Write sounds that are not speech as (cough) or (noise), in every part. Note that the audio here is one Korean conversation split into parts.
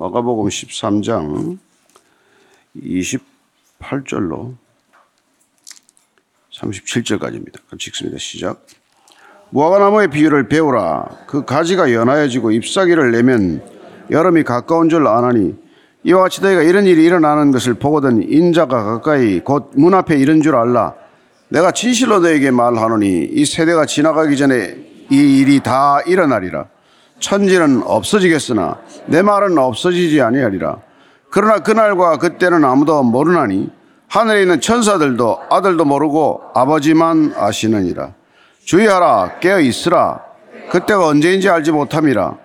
마가복음 13장 28절로 37절까지입니다. 같이 읽습니다. 시작. 무화과나무의 비유를 배우라. 그 가지가 연하여지고 잎사귀를 내면 여름이 가까운 줄 아나니 이와 같이 너희가 이런 일이 일어나는 것을 보거든 인자가 가까이 곧 문 앞에 이른 줄 알라. 내가 진실로 너에게 말하노니 이 세대가 지나가기 전에 이 일이 다 일어나리라. 천지는 없어지겠으나 내 말은 없어지지 아니하리라. 그러나 그날과 그때는 아무도 모르나니 하늘에 있는 천사들도 아들도 모르고 아버지만 아시느니라. 주의하라 깨어 있으라. 그때가 언제인지 알지 못함이라.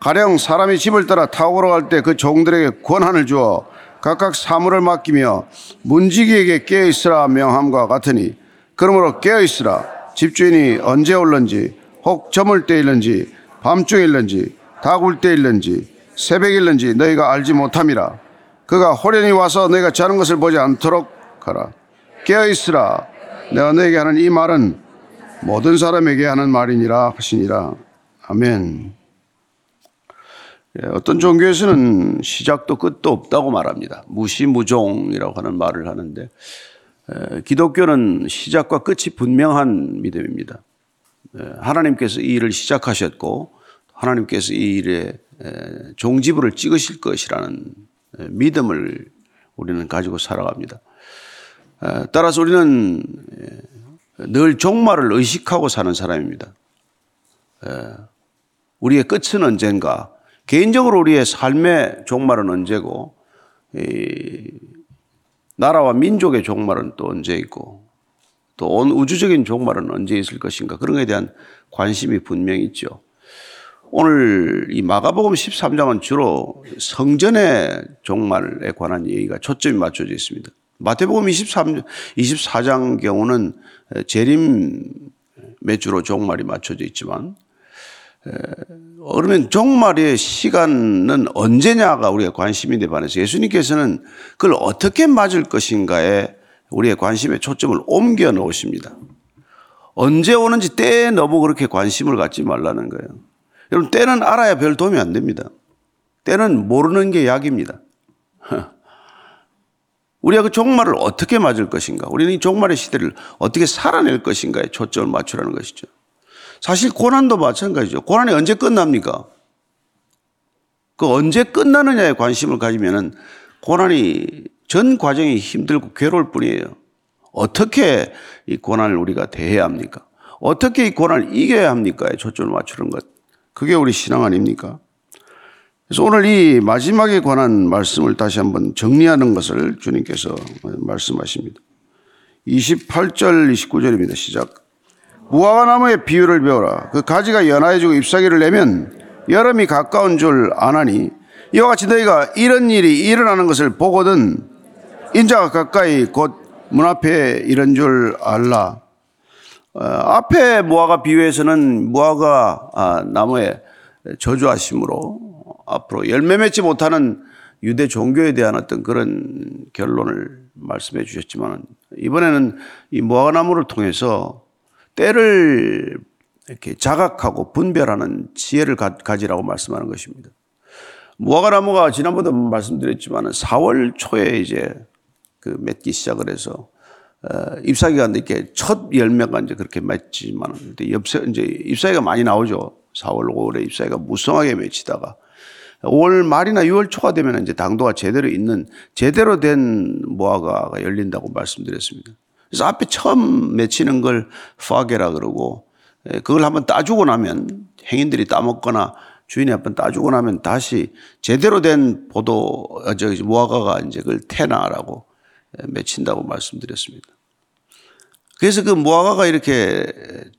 가령 사람이 집을 따라 타고 걸어갈 때 그 종들에게 권한을 주어 각각 사물을 맡기며 문지기에게 깨어 있으라 명함과 같으니 그러므로 깨어 있으라. 집주인이 언제 올는지 혹 저물 때일는지 밤중일는지 다굴 때 일는지 새벽일는지 너희가 알지 못함이라. 그가 호련히 와서 너희가 자는 것을 보지 않도록 하라. 깨어 있으라. 내가 너에게 하는 이 말은 모든 사람에게 하는 말이니라 하시니라. 아멘. 예, 어떤 종교에서는 시작도 끝도 없다고 말합니다. 무시무종이라고 하는 말을 하는데 기독교는 시작과 끝이 분명한 믿음입니다. 하나님께서 이 일을 시작하셨고 하나님께서 이 일에 종지부를 찍으실 것이라는 믿음을 우리는 가지고 살아갑니다. 따라서 우리는 늘 종말을 의식하고 사는 사람입니다. 우리의 끝은 언젠가, 개인적으로 우리의 삶의 종말은 언제고, 나라와 민족의 종말은 또 언제 있고, 또 온 우주적인 종말은 언제 있을 것인가, 그런 것에 대한 관심이 분명히 있죠. 오늘 이 마가복음 13장은 주로 성전의 종말에 관한 얘기가 초점이 맞춰져 있습니다. 마태복음 23, 24장 경우는 재림 매주로 종말이 맞춰져 있지만 그러면 종말의 시간은 언제냐가 우리가 관심인데 반해서 예수님께서는 그걸 어떻게 맞을 것인가에 우리의 관심의 초점을 옮겨 놓으십니다. 언제 오는지 때에 너무 그렇게 관심을 갖지 말라는 거예요. 여러분, 때는 알아야 별 도움이 안 됩니다. 때는 모르는 게 약입니다. (laughs) 우리가 그 종말을 어떻게 맞을 것인가? 우리는 이 종말의 시대를 어떻게 살아낼 것인가에 초점을 맞추라는 것이죠. 사실 고난도 마찬가지죠. 고난이 언제 끝납니까? 그 언제 끝나느냐에 관심을 가지면은 고난이 전 과정이 힘들고 괴로울 뿐이에요. 어떻게 이 고난을 우리가 대해야 합니까? 어떻게 이 고난을 이겨야 합니까? 초점을 맞추는 것. 그게 우리 신앙 아닙니까? 그래서 오늘 이 마지막에 관한 말씀을 다시 한번 정리하는 것을 주님께서 말씀하십니다. 28절, 29절입니다. 시작. 무화과 나무의 비유를 배워라. 그 가지가 연하여지고 잎사귀를 내면 여름이 가까운 줄 아나니 이와 같이 너희가 이런 일이 일어나는 것을 보거든 인자가 가까이 곧 문 앞에 이런 줄 알라. 어, 앞에 무화과 비유에서는 무화과 아, 나무의 저주하심으로 앞으로 열매 맺지 못하는 유대 종교에 대한 어떤 그런 결론을 말씀해 주셨지만 이번에는 이 무화과 나무를 통해서 때를 이렇게 자각하고 분별하는 지혜를 가지라고 말씀하는 것입니다. 무화과 나무가 지난번에 말씀드렸지만 4월 초에 이제 그 맺기 시작을 해서 어, 잎사귀가 이렇게 첫 열매가 이제 그렇게 맺지만 엽새 이제 잎사귀가 많이 나오죠. 4월, 5월에 잎사귀가 무성하게 맺히다가 5월 말이나 6월 초가 되면 이제 당도가 제대로 있는 제대로 된 무화과가 열린다고 말씀드렸습니다. 그래서 앞에 처음 맺히는 걸 파게라 그러고 예, 그걸 한번 따주고 나면 행인들이 따먹거나 주인이 한번 따주고 나면 다시 제대로 된 보도 어, 저 무화과가 이제 그걸 테나라고 예, 맺힌다고 말씀드렸습니다. 그래서 그 무화과가 이렇게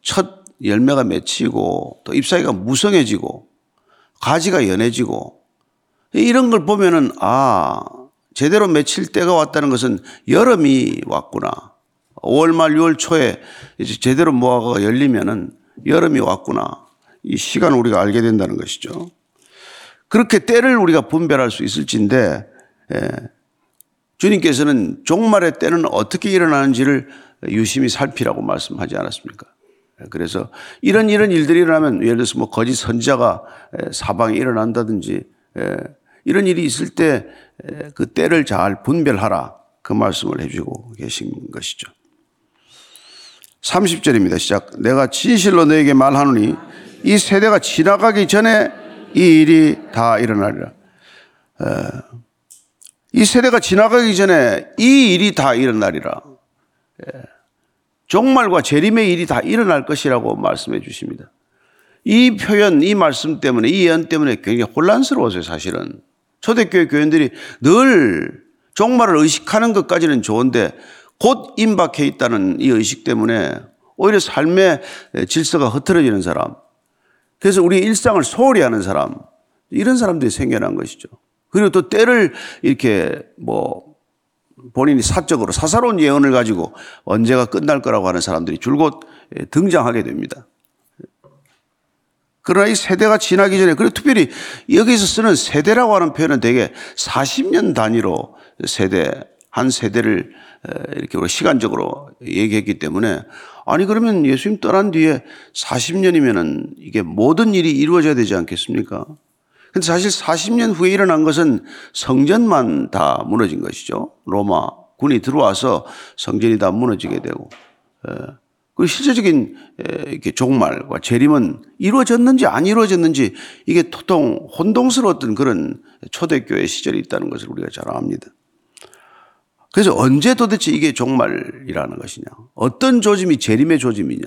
첫 열매가 맺히고 또 잎사귀가 무성해지고 가지가 연해지고 이런 걸 보면은 아 제대로 맺힐 때가 왔다는 것은 여름이 왔구나. 5월 말 6월 초에 이제 제대로 무화과가 열리면은 여름이 왔구나. 이 시간을 우리가 알게 된다는 것이죠. 그렇게 때를 우리가 분별할 수 있을진데 예. 주님께서는 종말의 때는 어떻게 일어나는지를 유심히 살피라고 말씀하지 않았습니까? 그래서 이런 이런 일들이 일어나면 예를 들어서 뭐 거짓 선자가 사방에 일어난다든지 이런 일이 있을 때 그 때를 잘 분별하라. 그 말씀을 해주고 계신 것이죠. 30절입니다. 시작. 내가 진실로 너에게 말하노니 이 세대가 지나가기 전에 이 일이 다 일어나리라. 이 세대가 지나가기 전에 이 일이 다 일어나리라. 종말과 재림의 일이 다 일어날 것이라고 말씀해 주십니다. 이 표현, 이 말씀 때문에, 이 예언 때문에 굉장히 혼란스러워서요, 사실은. 초대교회 교인들이 늘 종말을 의식하는 것까지는 좋은데 곧 임박해 있다는 이 의식 때문에 오히려 삶의 질서가 흐트러지는 사람. 그래서 우리 일상을 소홀히 하는 사람. 이런 사람들이 생겨난 것이죠. 그리고 또 때를 이렇게 뭐 본인이 사적으로 사사로운 예언을 가지고 언제가 끝날 거라고 하는 사람들이 줄곧 등장하게 됩니다. 그러나 이 세대가 지나기 전에, 그리고 특별히 여기서 쓰는 세대라고 하는 표현은 되게 40년 단위로 세대, 한 세대를 이렇게 우리 시간적으로 얘기했기 때문에 아니 그러면 예수님 떠난 뒤에 40년이면은 이게 모든 일이 이루어져야 되지 않겠습니까? 근데 사실 40년 후에 일어난 것은 성전만 다 무너진 것이죠. 로마 군이 들어와서 성전이 다 무너지게 되고. 그 실제적인 이렇게 종말과 재림은 이루어졌는지 안 이루어졌는지 이게 토통 혼동스러웠던 그런 초대교회 시절이 있다는 것을 우리가 잘 압니다. 그래서 언제 도대체 이게 종말이라는 것이냐, 어떤 조짐이 재림의 조짐이냐,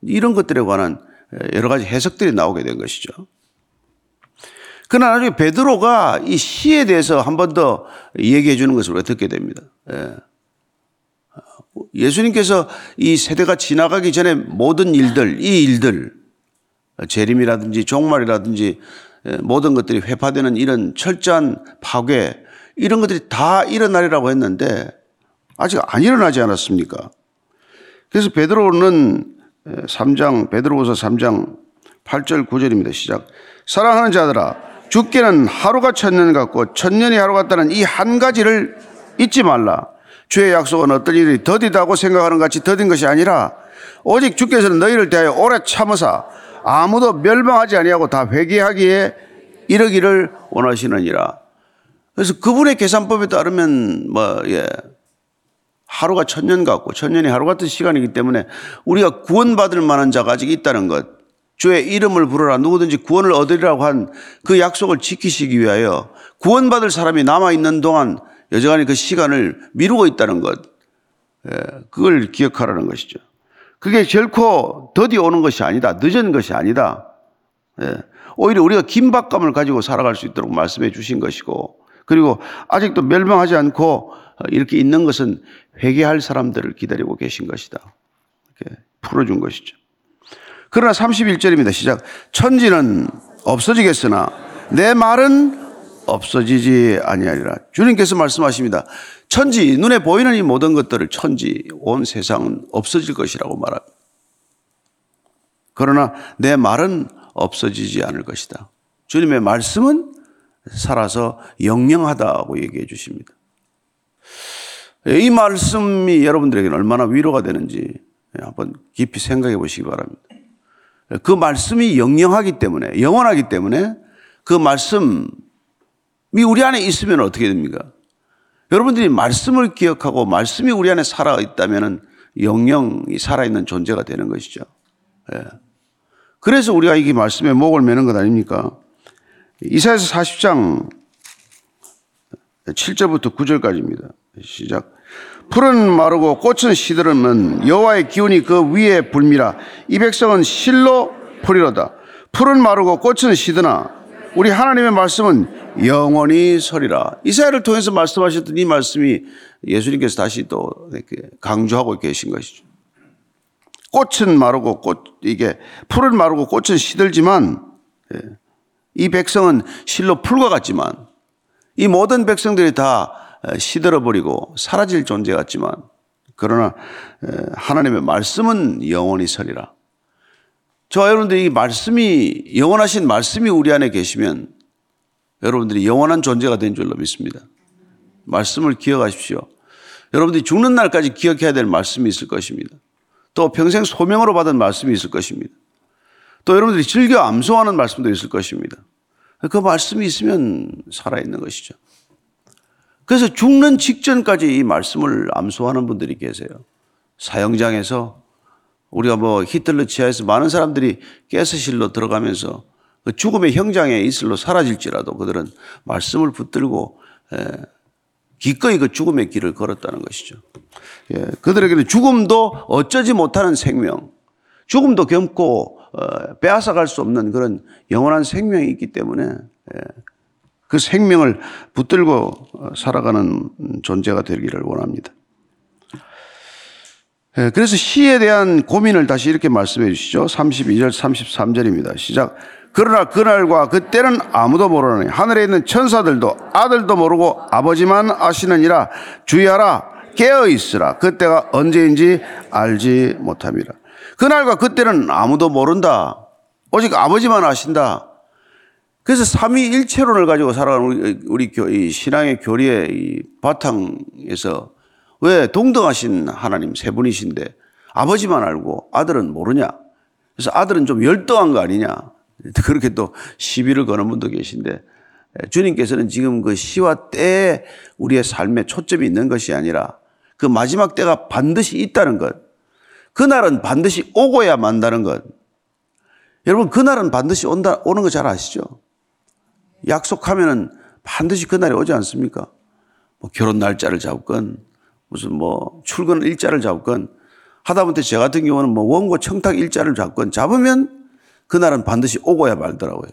이런 것들에 관한 여러 가지 해석들이 나오게 된 것이죠. 그러나 나중에 베드로가 이 시에 대해서 한 번 더 얘기해 주는 것을 우리가 듣게 됩니다. 예. 예수님께서 이 세대가 지나가기 전에 모든 일들, 이 일들, 재림이라든지 종말이라든지 모든 것들이 회파되는 이런 철저한 파괴, 이런 것들이 다 일어나리라고 했는데 아직 안 일어나지 않았습니까? 그래서 베드로는 3장, 베드로후서 3장 8절 9절입니다. 시작. 사랑하는 자들아, 죽기는 하루가 천년 같고 천년이 하루 같다는 이 한 가지를 잊지 말라. 주의 약속은 어떤 일이 더디다고 생각하는 같이 더딘 것이 아니라 오직 주께서는 너희를 대하여 오래 참으사 아무도 멸망하지 아니하고 다 회개하기에 이르기를 원하시느니라. 그래서 그분의 계산법에 따르면 뭐 예. 하루가 천년 같고 천년이 하루 같은 시간이기 때문에 우리가 구원받을 만한 자가 아직 있다는 것. 주의 이름을 부르라 누구든지 구원을 얻으리라고 한 그 약속을 지키시기 위하여 구원받을 사람이 남아 있는 동안 여전히 그 시간을 미루고 있다는 것, 예, 그걸 기억하라는 것이죠. 그게 결코 더디 오는 것이 아니다. 늦은 것이 아니다. 예, 오히려 우리가 긴박감을 가지고 살아갈 수 있도록 말씀해 주신 것이고, 그리고 아직도 멸망하지 않고 이렇게 있는 것은 회개할 사람들을 기다리고 계신 것이다. 이렇게 풀어준 것이죠. 그러나 31절입니다. 시작. 천지는 없어지겠으나 내 말은 없어지지 아니하리라. 주님께서 말씀하십니다. 천지 눈에 보이는 이 모든 것들을 천지 온 세상은 없어질 것이라고 말합니다. 그러나 내 말은 없어지지 않을 것이다. 주님의 말씀은 살아서 영영하다고 얘기해 주십니다. 이 말씀이 여러분들에게는 얼마나 위로가 되는지 한번 깊이 생각해 보시기 바랍니다. 그 말씀이 영영하기 때문에, 영원하기 때문에 그 말씀 이 우리 안에 있으면 어떻게 됩니까? 여러분들이 말씀을 기억하고 말씀이 우리 안에 살아 있다면 영영이 살아 있는 존재가 되는 것이죠. 예. 그래서 우리가 이 말씀에 목을 매는 것 아닙니까? 이사에서 40장 7절부터 9절까지입니다. 시작. 풀은 마르고 꽃은 시들으면 여호와의 기운이 그 위에 불미라. 이 백성은 실로 풀이로다. 풀은 마르고 꽃은 시드나 우리 하나님의 말씀은 영원히 서리라. 이사야를 통해서 말씀하셨던 이 말씀이 예수님께서 다시 또 강조하고 계신 것이죠. 꽃은 마르고 꽃 이게 풀은 마르고 꽃은 시들지만 예, 이 백성은 실로 풀과 같지만 이 모든 백성들이 다 시들어 버리고 사라질 존재 같지만 그러나 하나님의 말씀은 영원히 서리라. 저와 여러분들이 이 말씀이, 영원하신 말씀이 우리 안에 계시면 여러분들이 영원한 존재가 된 줄로 믿습니다. 말씀을 기억하십시오. 여러분들이 죽는 날까지 기억해야 될 말씀이 있을 것입니다. 또 평생 소명으로 받은 말씀이 있을 것입니다. 또 여러분들이 즐겨 암송하는 말씀도 있을 것입니다. 그 말씀이 있으면 살아있는 것이죠. 그래서 죽는 직전까지 이 말씀을 암송하는 분들이 계세요. 사형장에서 우리가 뭐 히틀러 치하에서 많은 사람들이 가스실로 들어가면서 그 죽음의 형장에 있을로 사라질지라도 그들은 말씀을 붙들고 기꺼이 그 죽음의 길을 걸었다는 것이죠. 예, 그들에게는 죽음도 어쩌지 못하는 생명, 죽음도 겸고 어, 빼앗아갈 수 없는 그런 영원한 생명이 있기 때문에 예, 그 생명을 붙들고 어, 살아가는 존재가 되기를 원합니다. 예, 그래서 시에 대한 고민을 다시 이렇게 말씀해 주시죠. 32절, 33절입니다. 시작. 그러나 그날과 그때는 아무도 모르니 하늘에 있는 천사들도 아들도 모르고 아버지만 아시느니라 주의하라 깨어 있으라 그때가 언제인지 알지 못함이라 그날과 그때는 아무도 모른다 오직 아버지만 아신다 그래서 삼위일체론을 가지고 살아가는 우리, 신앙의 교리의 바탕에서 왜 동등하신 하나님 세 분이신데 아버지만 알고 아들은 모르냐 그래서 아들은 좀 열등한 거 아니냐 (laughs) 그렇게 또 시비를 거는 분도 계신데 주님께서는 지금 그 시와 때에 우리의 삶에 초점이 있는 것이 아니라 그 마지막 때가 반드시 있다는 것. 그날은 반드시 오고야 만다는 것. 여러분, 그날은 반드시 온다, 오는 거 잘 아시죠? 약속하면은 반드시 그날이 오지 않습니까? 뭐 결혼 날짜를 잡건, 무슨 뭐 출근 일자를 잡건, 하다못해 저 같은 경우는 뭐 원고 청탁 일자를 잡건 잡으면 그날은 반드시 오고야 말더라고요.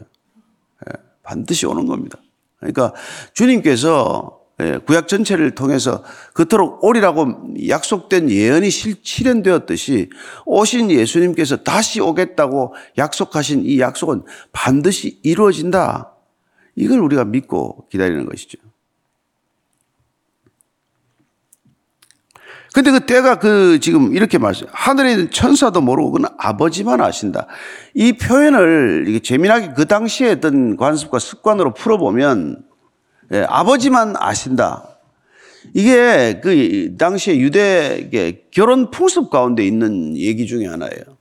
예, 반드시 오는 겁니다. 그러니까 주님께서 예, 구약 전체를 통해서 그토록 오리라고 약속된 예언이 실현되었듯이 오신 예수님께서 다시 오겠다고 약속하신 이 약속은 반드시 이루어진다. 이걸 우리가 믿고 기다리는 것이죠. 근데 그 때가 그 지금 이렇게 말씀, 하늘에 있는 천사도 모르고 그는 아버지만 아신다. 이 표현을 이게 재미나게 그 당시에 어떤 관습과 습관으로 풀어보면 예, 아버지만 아신다. 이게 그 당시에 유대 결혼 풍습 가운데 있는 얘기 중에 하나예요.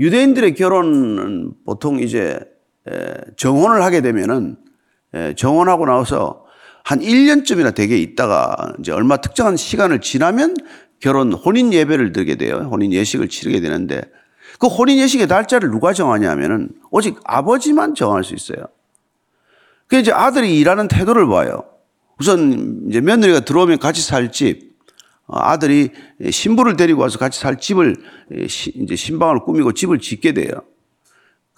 유대인들의 결혼은 보통 이제 정혼을 하게 되면은 정혼하고 나서 한 1년쯤이나 되게 있다가 이제 얼마 특정한 시간을 지나면 결혼 혼인 예배를 드리게 돼요. 혼인 예식을 치르게 되는데 그 혼인 예식의 날짜를 누가 정하냐 하면은 오직 아버지만 정할 수 있어요. 그 이제 아들이 일하는 태도를 봐요. 우선 이제 며느리가 들어오면 같이 살 집, 어, 아들이 신부를 데리고 와서 같이 살 집을 이제 신방을 꾸미고 집을 짓게 돼요.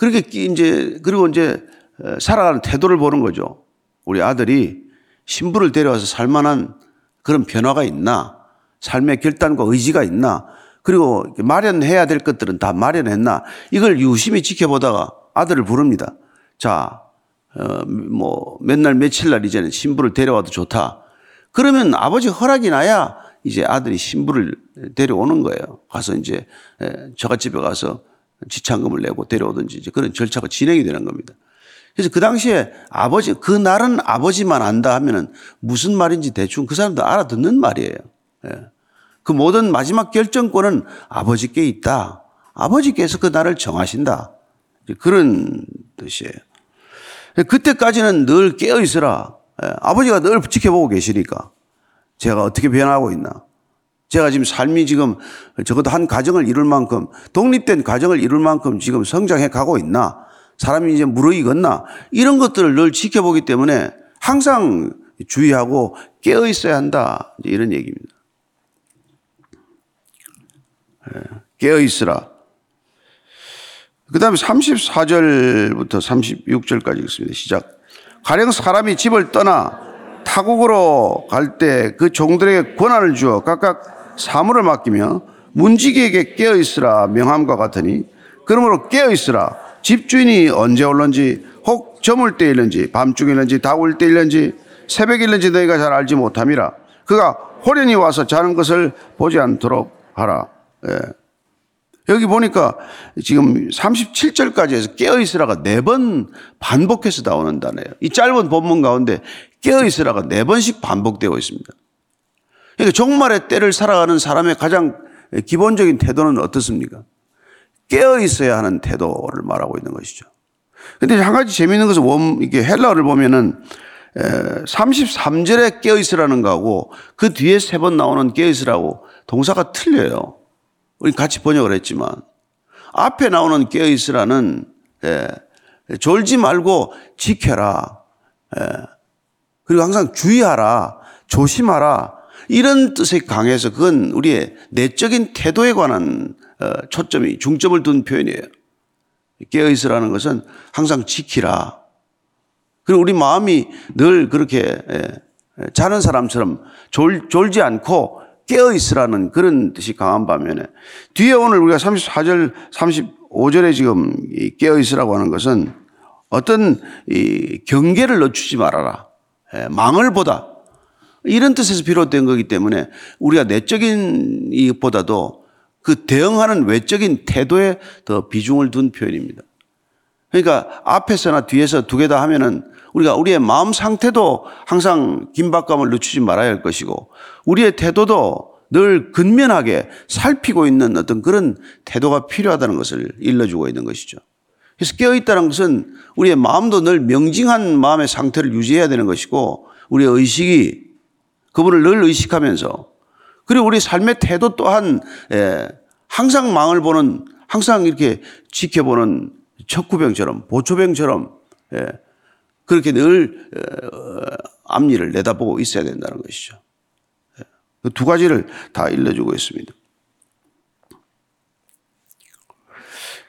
그렇게 이제 그리고 이제 어, 살아가는 태도를 보는 거죠. 우리 아들이 신부를 데려와서 살만한 그런 변화가 있나? 삶의 결단과 의지가 있나? 그리고 마련해야 될 것들은 다 마련했나? 이걸 유심히 지켜보다가 아들을 부릅니다. 자, 어, 뭐, 맨날 며칠 날 이제는 신부를 데려와도 좋다. 그러면 아버지 허락이 나야 이제 아들이 신부를 데려오는 거예요. 가서 이제 저갓집에 가서 지참금을 내고 데려오든지 이제 그런 절차가 진행이 되는 겁니다. 그래서 그 당시에 아버지, 그 날은 아버지만 안다 하면은 무슨 말인지 대충 그 사람도 알아듣는 말이에요. 예. 그 모든 마지막 결정권은 아버지께 있다. 아버지께서 그 날을 정하신다. 그런 뜻이에요. 그때까지는 늘 깨어 있으라. 예. 아버지가 늘 지켜보고 계시니까 제가 어떻게 변하고 있나. 제가 지금 삶이 지금 적어도 한 가정을 이룰 만큼 독립된 가정을 이룰 만큼 지금 성장해 가고 있나. 사람이 이제 무르익었나 이런 것들을 늘 지켜보기 때문에 항상 주의하고 깨어 있어야 한다 이런 얘기입니다. 예, 깨어 있으라. 그 다음에 34절부터 36절까지 읽습니다. 시작. 가령 사람이 집을 떠나 타국으로 갈 때 그 종들에게 권한을 주어 각각 사물을 맡기며 문지기에게 깨어 있으라 명함과 같으니 그러므로 깨어 있으라 집주인이 언제 올는지 혹 저물 때일는지 밤중일는지 다울 때일는지 새벽일는지 너희가 잘 알지 못함이라 그가 호련히 와서 자는 것을 보지 않도록 하라 예. 여기 보니까 지금 37절까지 해서 깨어있으라가 네 번 반복해서 나오는 단어예요. 이 짧은 본문 가운데 깨어있으라가 네 번씩 반복되고 있습니다. 그러니까 종말의 때를 살아가는 사람의 가장 기본적인 태도는 어떻습니까? 깨어 있어야 하는 태도를 말하고 있는 것이죠. 근데 한 가지 재미있는 것은 원, 이게 헬라어를 보면은 33절에 깨어 있으라는 거하고 그 뒤에 세 번 나오는 깨어 있으라고 동사가 틀려요. 우리 같이 번역을 했지만 앞에 나오는 깨어 있으라는 예, 졸지 말고 지켜라. 예, 그리고 항상 주의하라. 조심하라. 이런 뜻이 강해서 그건 우리의 내적인 태도에 관한 어, 초점이 중점을 둔 표현이에요. 깨어있으라는 것은 항상 지키라. 그리고 우리 마음이 늘 그렇게 자는 사람처럼 졸, 졸지 않고 깨어 있으라는 그런 뜻이 강한 반면에 뒤에 오늘 우리가 34절, 35절에 지금 깨어 있으라고 하는 것은 어떤 이 경계를 늦추지 말아라. 망을 보다. 이런 뜻에서 비롯된 거기 때문에 우리가 내적인 이보다도 그 대응하는 외적인 태도에 더 비중을 둔 표현입니다. 그러니까 앞에서나 뒤에서 두 개 다 하면은 우리가 우리의 마음 상태도 항상 긴박감을 늦추지 말아야 할 것이고 우리의 태도도 늘 근면하게 살피고 있는 어떤 그런 태도가 필요하다는 것을 일러주고 있는 것이죠. 그래서 깨어있다는 것은 우리의 마음도 늘 명징한 마음의 상태를 유지해야 되는 것이고 우리의 의식이 그분을 늘 의식하면서 그리고 우리 삶의 태도 또한 예, 항상 망을 보는 항상 이렇게 지켜보는 척구병처럼 보초병처럼 예, 그렇게 늘 어, 앞니를 내다보고 있어야 된다는 것이죠. 예, 그두 가지를 다 일러주고 있습니다.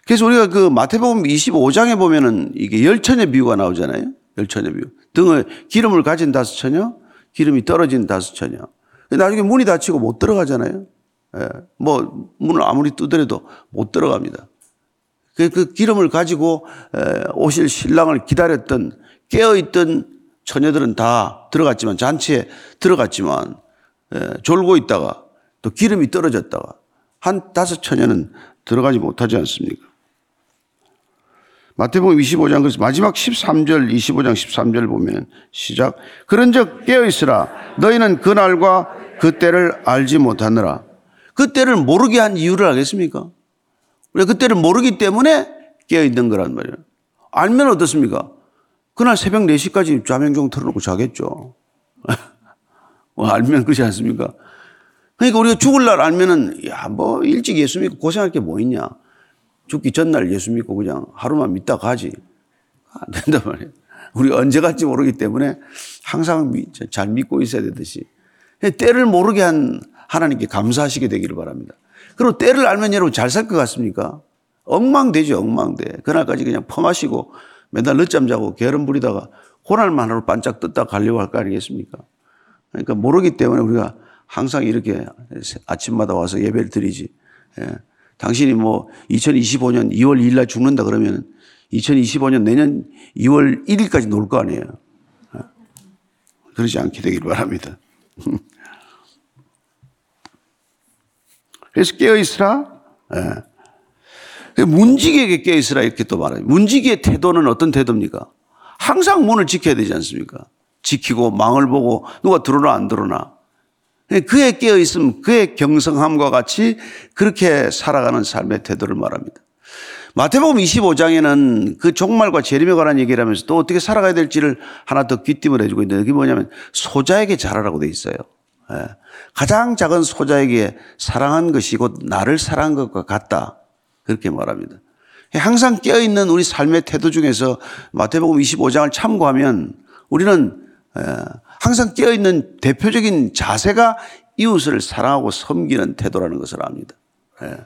그래서 우리가 그 마태복음 25장에 보면은 이게 열처녀 비유가 나오잖아요. 열처녀 비유. 등을 기름을 가진 다섯 처녀, 기름이 떨어진 다섯 처녀. 나중에 문이 닫히고 못 들어가잖아요. 예. 뭐 문을 아무리 두더라도 못 들어갑니다. 그, 그 기름을 가지고 오실 신랑을 기다렸던 깨어있던 처녀들은 다 들어갔지만 잔치에 들어갔지만 졸고 있다가 또 기름이 떨어졌다가 한 다섯 처녀는 들어가지 못하지 않습니까? 마태복음 25장 그래서 마지막 13절 25장 13절 보면 시작 그런즉 깨어 있으라 너희는 그날과 그때를 알지 못하느라 그때를 모르게 한 이유를 알겠습니까? 우리가 그때를 모르기 때문에 깨어 있는 거란 말이에요. 알면 어떻습니까? 그날 새벽 4시까지 좌명종 틀어놓고 자겠죠. (laughs) 뭐 알면 그렇지 않습니까? 그러니까 우리가 죽을 날 알면은, 야, 뭐, 일찍 예수 믿고 고생할 게 뭐 있냐. 죽기 전날 예수 믿고 그냥 하루만 믿다 가지. 안 (laughs) 된단 말이에요. 우리가 언제 갈지 모르기 때문에 항상 잘 믿고 있어야 되듯이. 때를 모르게 한 하나님께 감사하시게 되기를 바랍니다. 그리고 때를 알면 여러분 잘 살 것 같습니까? 엉망되죠, 엉망돼. 그날까지 그냥 퍼마시고 맨날 늦잠 자고 게으름 부리다가 고날만 하루 반짝 떴다 가려고 할 거 아니겠습니까? 그러니까 모르기 때문에 우리가 항상 이렇게 아침마다 와서 예배를 드리지. 예. 당신이 뭐 2025년 2월 2일 날 죽는다 그러면 2025년 내년 2월 1일까지 놀 거 아니에요. 예. 그러지 않게 되길 바랍니다. (laughs) 그래서 깨어있으라. 예. 문지기에게 깨어있으라 이렇게 또 말해요. 문지기의 태도는 어떤 태도입니까? 항상 문을 지켜야 되지 않습니까? 지키고 망을 보고 누가 들어오나 안 들어오나. 그에 깨어 있음, 그의 경성함과 같이 그렇게 살아가는 삶의 태도를 말합니다. 마태복음 25장에는 그 종말과 재림에 관한 얘기를 하면서 또 어떻게 살아가야 될지를 하나 더 귀띔을 해주고 있는데 그게 뭐냐면 소자에게 잘하라고 돼 있어요. 예. 가장 작은 소자에게 사랑한 것이 곧 나를 사랑한 것과 같다. 그렇게 말합니다. 항상 깨어있는 우리 삶의 태도 중에서 마태복음 25장을 참고하면 우리는 예, 항상 깨어있는 대표적인 자세가 이웃을 사랑하고 섬기는 태도라는 것을 압니다. 예.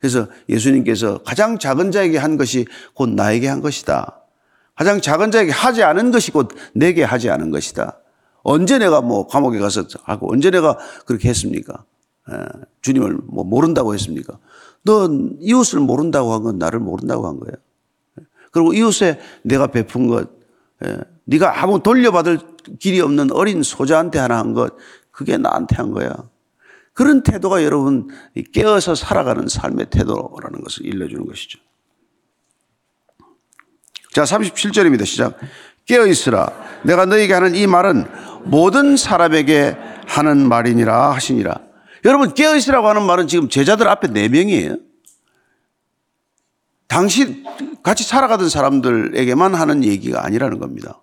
그래서 예수님께서 가장 작은 자에게 한 것이 곧 나에게 한 것이다. 가장 작은 자에게 하지 않은 것이 곧 내게 하지 않은 것이다. 언제 내가 뭐 감옥에 가서 하고 언제 내가 그렇게 했습니까? 에, 예, 주님을 뭐 모른다고 했습니까? 너 이웃을 모른다고 한 건 나를 모른다고 한 거예요. 그리고 이웃에 내가 베푼 것, 에, 예, 네가 아무 돌려받을 길이 없는 어린 소자한테 하나 한 것, 그게 나한테 한 거야. 그런 태도가 여러분 깨어서 살아가는 삶의 태도라는 것을 일러주는 것이죠. 자, 37절입니다. 시작. 깨어 있으라. 내가 너에게 하는 이 말은 모든 사람에게 하는 말이니라 하시니라. 여러분 깨어 있으라고 하는 말은 지금 제자들 앞에 네 명이에요. 당시 같이 살아가던 사람들에게만 하는 얘기가 아니라는 겁니다.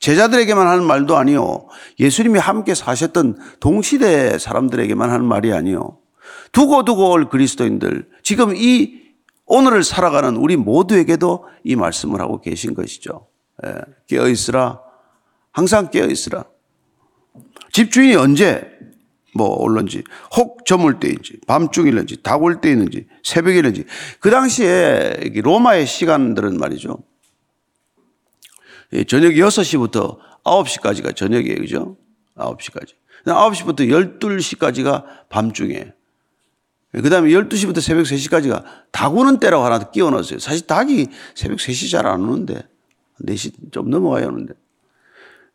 제자들에게만 하는 말도 아니요. 예수님이 함께 사셨던 동시대 사람들에게만 하는 말이 아니요. 두고 두고 올 그리스도인들, 지금 이 오늘을 살아가는 우리 모두에게도 이 말씀을 하고 계신 것이죠. 예, 깨어 있으라. 항상 깨어 있으라. 집주인이 언제 뭐 올런지 혹 저물 때인지 밤중이든지 닭올 때있는지 새벽이든지 그 당시에 로마의 시간들은 말이죠. 예, 저녁 6시부터 9시까지가 저녁이에요. 그죠? 9시까지. 9시부터 12시까지가 밤중에. 그 다음에 12시부터 새벽 3시까지가 닭 오는 때라고 하나 끼워 넣었어요. 사실 닭이 새벽 3시 잘 안 오는데. 4시 좀 넘어가야 오는데.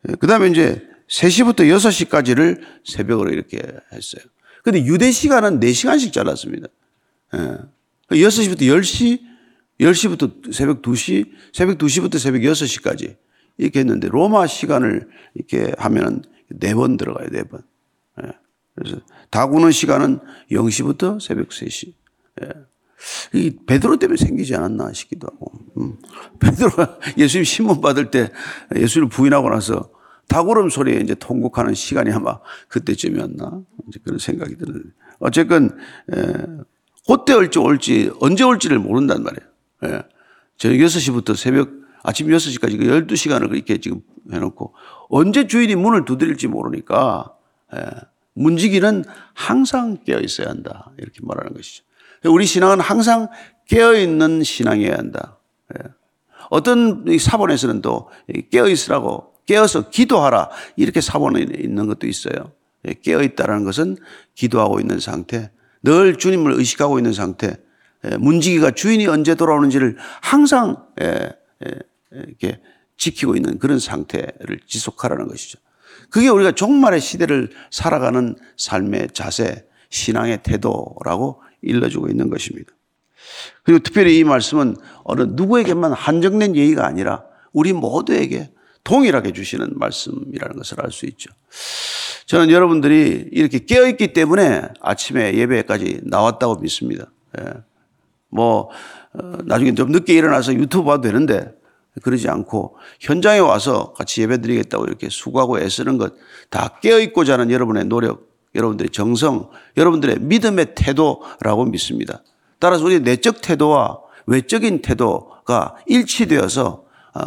예, 그 다음에 이제 3시부터 6시까지를 새벽으로 이렇게 했어요. 근데 유대 시간은 4시간씩 잘랐습니다. 예. 6시부터 10시, 10시부터 새벽 2시, 새벽 2시부터 새벽 6시까지. 이렇게 했는데 로마 시간을 이렇게 하면은 네번 들어가요, 네 번. 예. 그래서 다구는 시간은 0시부터 새벽 3시. 예. 이 베드로 때문에 생기지 않았나 싶기도 하고. 음. (laughs) 베드로가 예수님 신문 받을 때 예수를 부인하고 나서 다구름 소리에 이제 통곡하는 시간이 아마 그때쯤이었나 이제 그런 생각이 드는데 어쨌건 에, 그때 올지 올지 언제 올지를 모른단 말이에요. 예. 저녁 6시부터 새벽 아침 6시까지 그 12시간을 그렇게 지금 해놓고 언제 주인이 문을 두드릴지 모르니까 예. 문지기는 항상 깨어 있어야 한다. 이렇게 말하는 것이죠. 우리 신앙은 항상 깨어 있는 신앙이어야 한다. 예. 어떤 사본에서는 또 깨어 있으라고 깨어서 기도하라 이렇게 사본에 있는 것도 있어요. 예. 깨어 있다라는 것은 기도하고 있는 상태, 늘 주님을 의식하고 있는 상태, 예. 문지기가 주인이 언제 돌아오는지를 항상 이렇게 지키고 있는 그런 상태를 지속하라는 것이죠. 그게 우리가 종말의 시대를 살아가는 삶의 자세, 신앙의 태도라고 일러주고 있는 것입니다. 그리고 특별히 이 말씀은 어느 누구에게만 한정된 예의가 아니라 우리 모두에게 동일하게 주시는 말씀이라는 것을 알 수 있죠. 저는 여러분들이 이렇게 깨어있기 때문에 아침에 예배까지 나왔다고 믿습니다. 예. 뭐, 어, 나중에 좀 늦게 일어나서 유튜브 봐도 되는데 그러지 않고 현장에 와서 같이 예배 드리겠다고 이렇게 수고하고 애쓰는 것 다 깨어있고자 하는 여러분의 노력, 여러분들의 정성, 여러분들의 믿음의 태도라고 믿습니다. 따라서 우리 내적 태도와 외적인 태도가 일치되어서 어,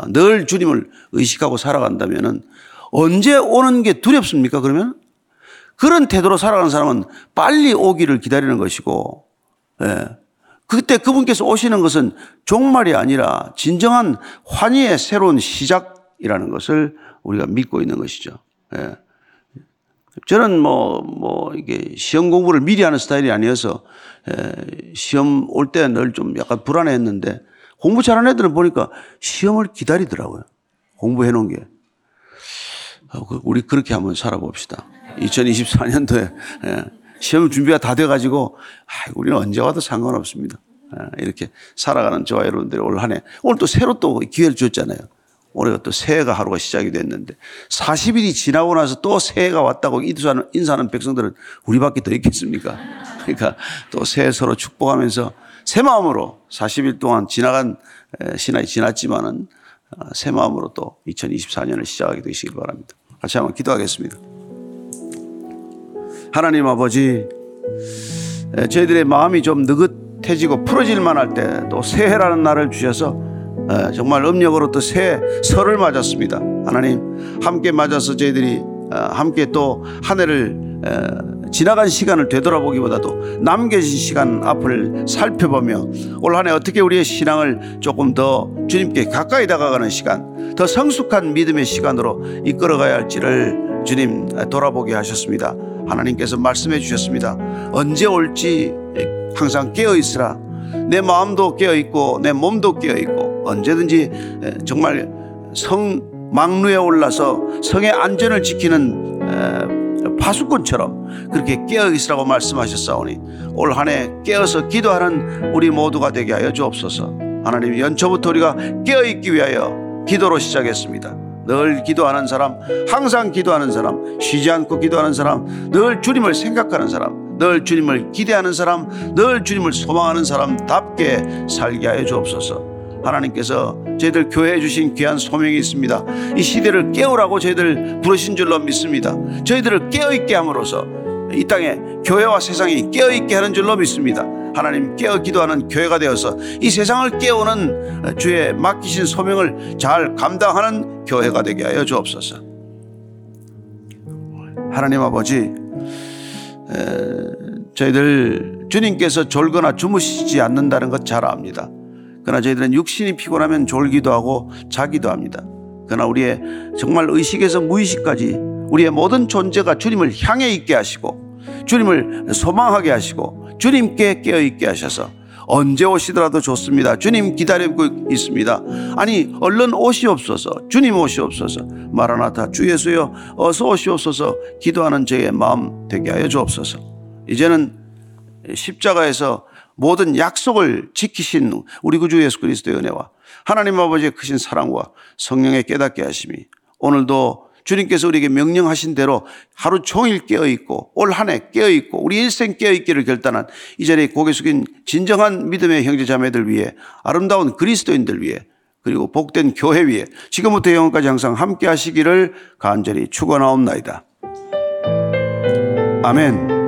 늘 주님을 의식하고 살아간다면 언제 오는 게 두렵습니까? 그러면 그런 태도로 살아가는 사람은 빨리 오기를 기다리는 것이고, 예. 그때 그분께서 오시는 것은 종말이 아니라 진정한 환희의 새로운 시작이라는 것을 우리가 믿고 있는 것이죠. 예. 저는 뭐, 뭐, 이게 시험 공부를 미리 하는 스타일이 아니어서, 예, 시험 올 때 늘 좀 약간 불안해 했는데, 공부 잘하는 애들은 보니까 시험을 기다리더라고요. 공부해 놓은 게. 어, 그 우리 그렇게 한번 살아봅시다. 2024년도에, 예. 시험 준비가 다 돼가지고, 아, 우리는 언제 와도 상관없습니다. 아, 이렇게 살아가는 저와 여러분들이 올 한 해, 오늘 또 새로 또 기회를 줬잖아요. 올해가 또 새해가 하루가 시작이 됐는데 40일이 지나고 나서 또 새해가 왔다고 인사하는, 인사하는 백성들은 우리밖에 더 있겠습니까? 그러니까 또 새해 서로 축복하면서 새 마음으로 40일 동안 지나간 신화이 지났지만은 아, 새 마음으로 또 2024년을 시작하게 되시길 바랍니다. 같이 한번 기도하겠습니다. 하나님 아버지, 저희들의 마음이 좀 느긋해지고 풀어질 만 할 때 또 새해라는 날을 주셔서 정말 음력으로 또 새 설을 맞았습니다. 하나님 함께 맞아서 저희들이 함께 또 한 해를 지나간 시간을 되돌아보기보다도 남겨진 시간 앞을 살펴보며 올 한해 어떻게 우리의 신앙을 조금 더 주님께 가까이 다가가는 시간, 더 성숙한 믿음의 시간으로 이끌어가야 할지를 주님 돌아보게 하셨습니다. 하나님께서 말씀해 주셨습니다. 언제 올지 항상 깨어 있으라. 내 마음도 깨어 있고 내 몸도 깨어 있고 언제든지 정말 성 망루에 올라서 성의 안전을 지키는 파수꾼처럼 그렇게 깨어 있으라고 말씀하셨사오니 올 한 해 깨어서 기도하는 우리 모두가 되게 하여 주옵소서. 하나님 연초부터 우리가 깨어 있기 위하여 기도로 시작했습니다. 늘 기도하는 사람, 항상 기도하는 사람, 쉬지 않고 기도하는 사람, 늘 주님을 생각하는 사람, 늘 주님을 기대하는 사람, 늘 주님을 소망하는 사람답게 살게 하여 주옵소서. 하나님께서 저희들 교회에 주신 귀한 소명이 있습니다. 이 시대를 깨우라고 저희들 부르신 줄로 믿습니다. 저희들을 깨어있게 함으로써 이 땅에 교회와 세상이 깨어있게 하는 줄로 믿습니다. 하나님 깨어 기도하는 교회가 되어서 이 세상을 깨우는 주의 맡기신 소명을 잘 감당하는 교회가 되게 하여 주옵소서. 하나님 아버지, 저희들 주님께서 졸거나 주무시지 않는다는 것 잘 압니다. 그러나 저희들은 육신이 피곤하면 졸기도 하고 자기도 합니다. 그러나 우리의 정말 의식에서 무의식까지 우리의 모든 존재가 주님을 향해 있게 하시고 주님을 소망하게 하시고 주님께 깨어 있게 하셔서 언제 오시더라도 좋습니다. 주님 기다리고 있습니다. 아니 얼른 오시옵소서. 주님 오시옵소서. 마라나타 주 예수여 어서 오시옵소서. 기도하는 저의 마음 되게 하여 주옵소서. 이제는 십자가에서 모든 약속을 지키신 우리 구주 예수 그리스도의 은혜와 하나님 아버지의 크신 사랑과 성령의 깨닫게 하심이 오늘도 주님께서 우리에게 명령하신 대로 하루 종일 깨어 있고 올 한 해 깨어 있고 우리 일생 깨어 있기를 결단한 이 자리에 고개 숙인 진정한 믿음의 형제 자매들 위해 아름다운 그리스도인들 위해 그리고 복된 교회 위에 지금부터 영원까지 항상 함께 하시기를 간절히 축원하옵나이다. 아멘.